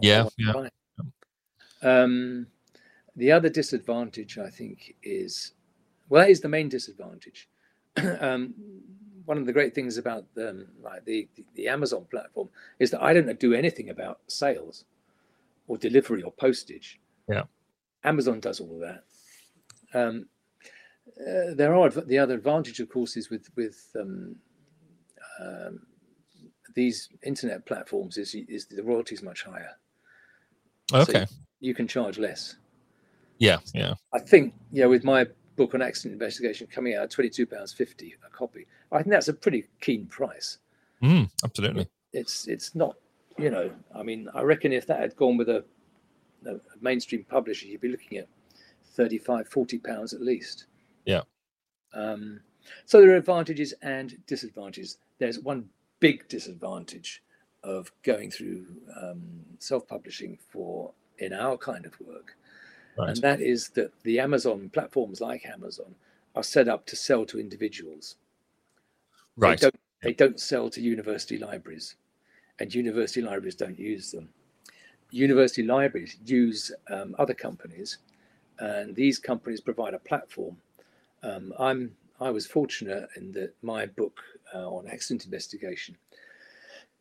Yeah, no one can yeah. Um, the other disadvantage, I think, is well, that is the main disadvantage. [clears throat] um, one of the great things about um, like the, the the Amazon platform is that I don't do anything about sales or delivery or postage. Yeah. Amazon does all of that. Um, uh, there are adv- the other advantage, of course, is with with um, um, these internet platforms is is the royalty is much higher. So Okay. you can charge less. Yeah. Yeah. I think, yeah, with my book on accident investigation coming out at twenty-two pounds fifty a copy, I think that's a pretty keen price. Mm, absolutely. It's it's not, you know, I mean, I reckon if that had gone with a, a mainstream publisher, you'd be looking at 35, 40 pounds at least. Yeah. Um, so there are advantages and disadvantages. There's one big disadvantage of going through um, self-publishing for in our kind of work, Right. and that is that the Amazon platforms like Amazon are set up to sell to individuals. Right. They don't, they don't sell to university libraries, and university libraries don't use them. University libraries use um, other companies, and these companies provide a platform. Um, I'm I was fortunate in that my book uh, on accident investigation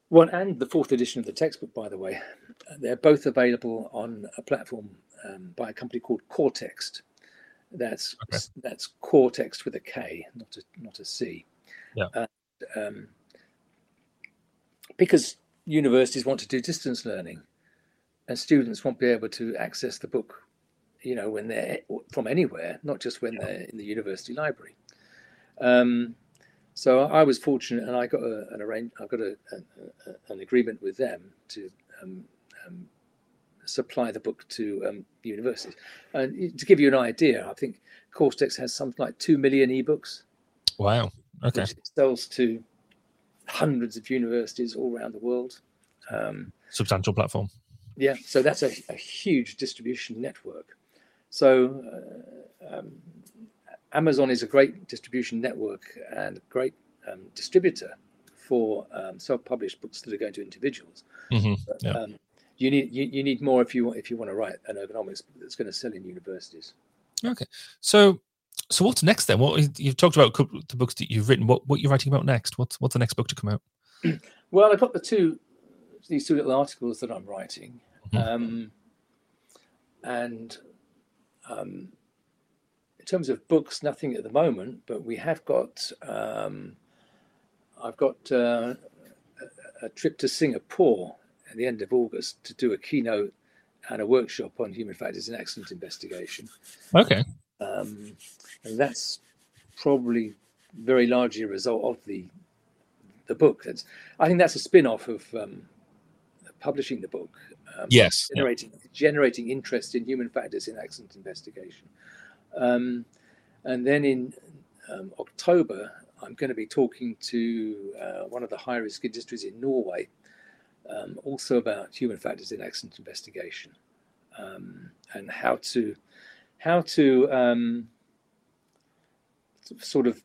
One and the fourth edition of the textbook, by the way, they're both available on a platform um, by a company called Kortext. That's Okay. that's Kortext with a K, not a not a C. Yeah. And, um, because universities want to do distance learning, and students won't be able to access the book, you know, when they're from anywhere, not just when they're in the university library. Um, so I was fortunate, and I got a, an arrange. I got a, a, an agreement with them to um, um, supply the book to um, universities. And to give you an idea, I think Kortext has something like two million ebooks, Wow. Okay. which it sells to hundreds of universities all around the world. Um, Substantial platform. yeah, so that's a, a huge distribution network. So uh, um, Amazon is a great distribution network and a great um, distributor for um, self-published books that are going to individuals. hmm But, Yeah. um, you need you, you need more if you want if you want to write an ergonomics book that's going to sell in universities. Okay. So, so what's next then? What you've talked about the books that you've written. What what you're writing about next? What's what's the next book to come out? [clears throat] Well, I've got the two these two little articles that I'm writing, Mhm. um, and um, in terms of books, nothing at the moment. But we have got um, I've got uh, a, a trip to Singapore at the end of August to do a keynote and a workshop on human factors in accident investigation. Okay. Um, and that's probably very largely a result of the the book. That's, I think that's a spin-off of um, publishing the book, um, Yes. Yeah. generating generating interest in human factors in accident investigation. Um, and then in um, October, I'm going to be talking to uh, one of the high-risk industries in Norway, um, also about human factors in accident investigation um, and how to how to um, sort of,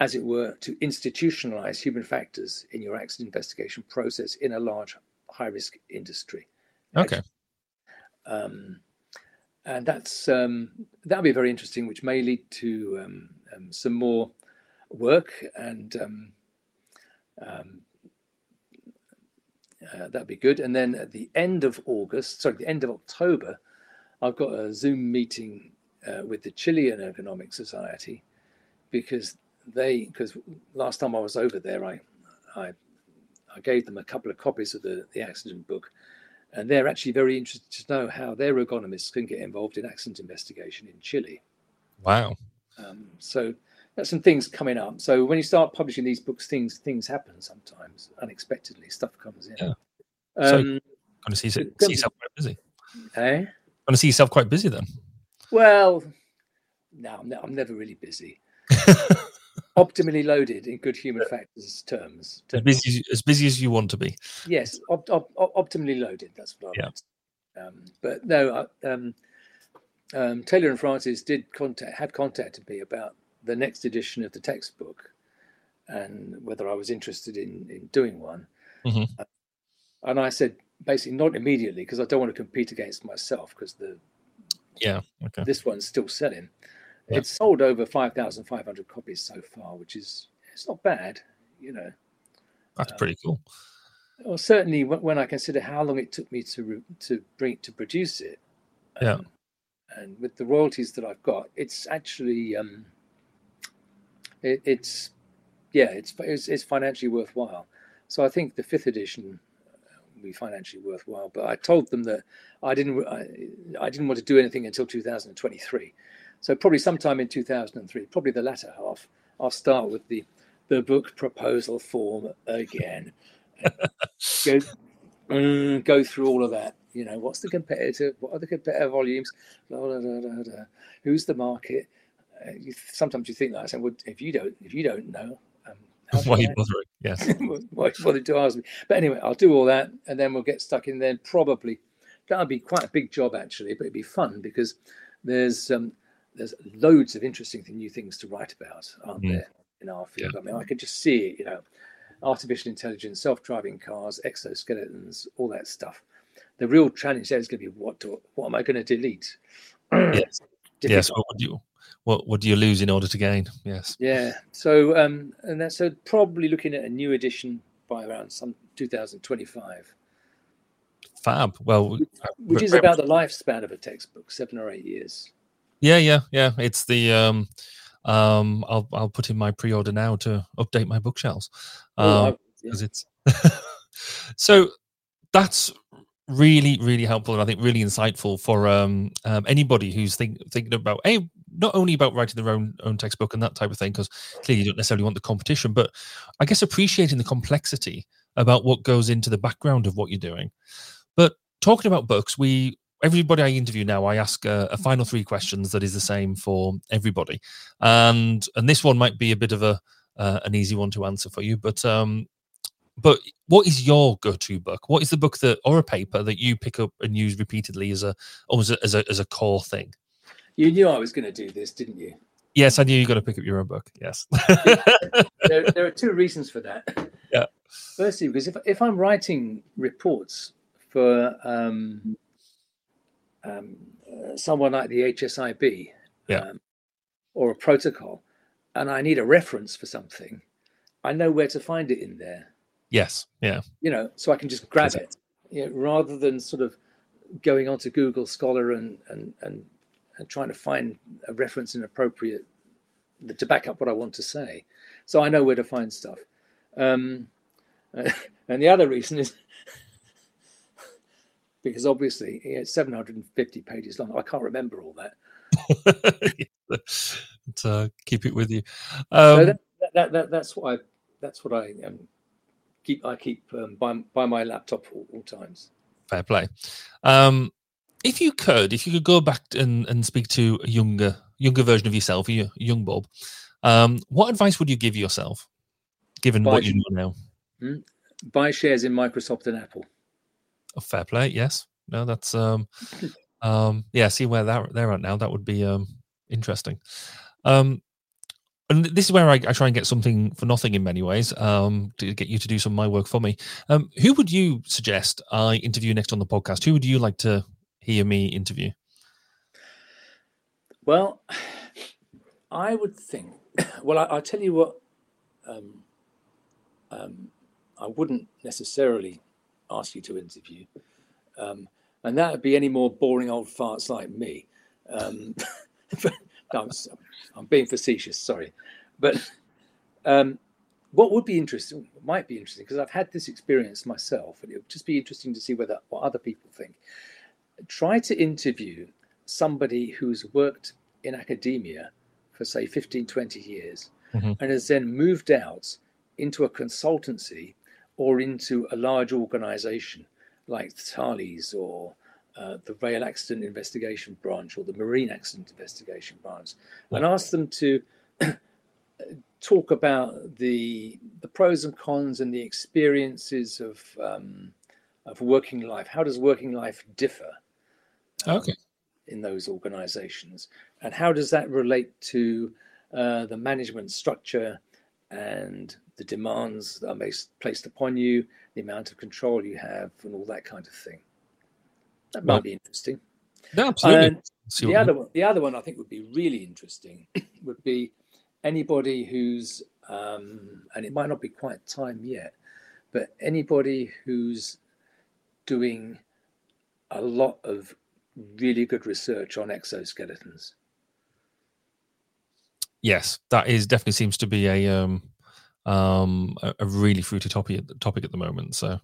as it were, to institutionalize human factors in your accident investigation process in a large high risk industry. Okay. Um, and that's um, that'll be very interesting, which may lead to um, um, some more work and um, um, uh, that'd be good. And then at the end of August, sorry, the end of October, I've got a Zoom meeting uh, with the Chilean Ergonomic Society because they because last time I was over there, I I I gave them a couple of copies of the the accident book, and they're actually very interested to know how their ergonomists can get involved in accident investigation in Chile. Wow. Um, so there's some things coming up. So when you start publishing these books, things things happen sometimes unexpectedly. Stuff comes in. Yeah. So- Um, Going to see, see comes- busy. eh? Going to see yourself quite busy then. Well, no, I'm, ne- I'm never really busy. [laughs] Optimally loaded in good human factors terms. As busy as, as busy as you want to be. Yes, op- op- op- optimally loaded. That's what I Yeah. meant. Um, but no, um, um, Taylor and Francis did contact had contacted me about the next edition of the textbook and whether I was interested in in doing one. Mhm. Uh, and I said basically not immediately because I don't want to compete against myself because the Yeah. Okay. this one's still selling. Yeah. It's sold over five thousand five hundred copies so far, which is it's not bad, you know. That's uh, pretty cool. Well, certainly wh- when I consider how long it took me to re- to bring to produce it, Yeah. um, and with the royalties that I've got, it's actually um, it, it's yeah, it's, it's it's financially worthwhile. So I think the fifth edition be financially worthwhile. But I told them that I didn't I, I didn't want to do anything until 2023. So probably sometime in 2003, probably the latter half, I'll start with the the book proposal form again. [laughs] go mm, go through all of that. You know, what's the competitor? What are the competitor volumes? Da, da, da. Who's the market? Uh, you, sometimes you think like, I said, well, if you don't, if you don't know, Why are you bothering? Yes. [laughs] why bother to ask me? But anyway, I'll do all that, and then we'll get stuck in there. Probably that'll be quite a big job actually, but it'd be fun because there's um, there's loads of interesting new things to write about, aren't Mm. there, in our field? I mean, I could just see it, you know, artificial intelligence, self-driving cars, exoskeletons, all that stuff. The real challenge there is going to be what do, what am I going to delete? Yes. [clears throat] Yes. Difficult. What would you what what do you lose in order to gain? Yes. Yeah. So um, and that's so probably looking at a new edition by around some 2025. Fab. Well, which is about the lifespan of a textbook, seven or eight years. Yeah, yeah, yeah. It's the um, um, I'll I'll put in my pre-order now to update my bookshelves because um, oh, yeah. it's [laughs] so that's really really helpful and I think really insightful for um, um anybody who's think, thinking about a not only about writing their own own textbook and that type of thing because clearly you don't necessarily want the competition, but I guess appreciating the complexity about what goes into the background of what you're doing. But talking about books, we everybody I interview now, I ask a, a, final three questions that is the same for everybody, and and this one might be a bit of a uh, an easy one to answer for you, but um, but what is your go-to book? What is the book that or a paper that you pick up and use repeatedly as a almost as a as a core thing? You knew I was going to do this, didn't you? Yes, I knew you got to pick up your own book. Yes. [laughs] there, there, are two reasons for that. Yeah. Firstly, because if if I'm writing reports for um, um, uh, someone like the HSIB yeah. um, or a protocol, and I need a reference for something, I know where to find it in there. Yes. Yeah. You know, so I can just grab it, you know, rather than sort of going onto Google Scholar and and and and trying to find a reference and inappropriate to back up what I want to say. So I know where to find stuff. Um, [laughs] and the other reason is [laughs] because obviously it's 750 pages long. I can't remember all that. [laughs] uh, keep it with you. Um, so that, that, that, that's what I that's what I um, keep. I keep um, by by my laptop all, all times. Fair play. Um, if you could, if you could go back and, and speak to a younger younger version of yourself, a young Bob, um, what advice would you give yourself, given buy, what you know now? Hmm? Buy shares in Microsoft and Apple. Oh, fair play. Yes. No, that's um, [laughs] um, yeah. See where that they're at now. That would be um interesting. Um, and this is where I, I, try and get something for nothing in many ways um, to get you to do some of my work for me. Um, who would you suggest I interview next on the podcast? Who would you like to hear me interview? Well, I would think. Well, I, will tell you what. Um, um, I wouldn't necessarily ask you to interview, um, and that would be any more boring old farts like me. Um, [laughs] I'm, I'm, being facetious, sorry, but um, what would be interesting, might be interesting, because I've had this experience myself, and it would just be interesting to see whether what other people think. Try to interview somebody who's worked in academia for say 15, 20 years, mm-hmm. and has then moved out into a consultancy or into a large organization like Thales or uh, the Rail Accident Investigation Branch or the Marine Accident Investigation Branch, and ask them to [clears throat] talk about the the pros and cons and the experiences of um, of working life. How does working life differ? Um, okay. In those organizations, and how does that relate to uh, the management structure and the demands that are placed upon you, the amount of control you have, and all that kind of thing. That might well, be interesting. Absolutely. The other one, the other one I think would be really interesting [clears throat] would be anybody who's, um, and it might not be quite time yet, but anybody who's doing a lot of really good research on exoskeletons. Yes, that is definitely seems to be a um, um, a, a, really fruity topic at the, topic at the moment. So,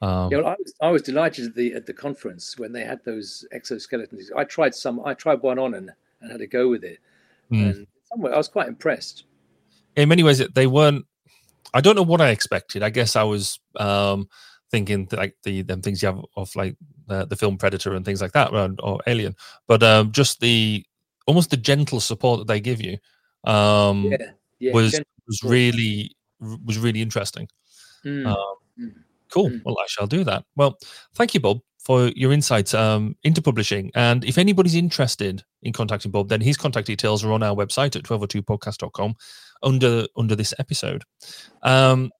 um, yeah, well, I was I was delighted at the at the conference when they had those exoskeletons. I tried some. I tried one on and, and had a go with it, mm. and somewhere I was quite impressed. In many ways, they weren't. I don't know what I expected. I guess I was um, thinking like the them things you have of like uh, the film Predator and things like that, or, or Alien, but um, just the almost the gentle support that they give you um, yeah, yeah, was was really was really interesting. Mm. Um, cool. Mm. Well, I shall do that. Well, thank you, Bob, for your insights um, into publishing. And if anybody's interested in contacting Bob, then his contact details are on our website at 1202podcast.com under under this episode. Um,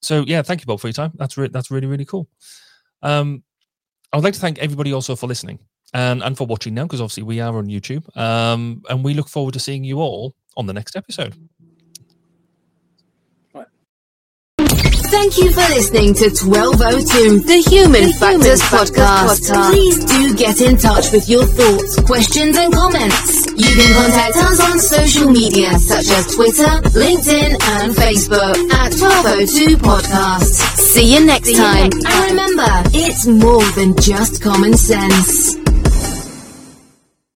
so yeah, thank you, Bob, for your time. That's re- that's really really cool. Um, I would like to thank everybody also for listening and and for watching now because obviously we are on YouTube. Um, and we look forward to seeing you all on the next episode. Thank you for listening to 1202, the Human, the Factors, Human podcast. podcast. Please do get in touch with your thoughts, questions, and comments. You can contact us on social media such as Twitter, LinkedIn, and Facebook at 1202 Podcast. See you next, See time. You next time. And remember, it's more than just common sense.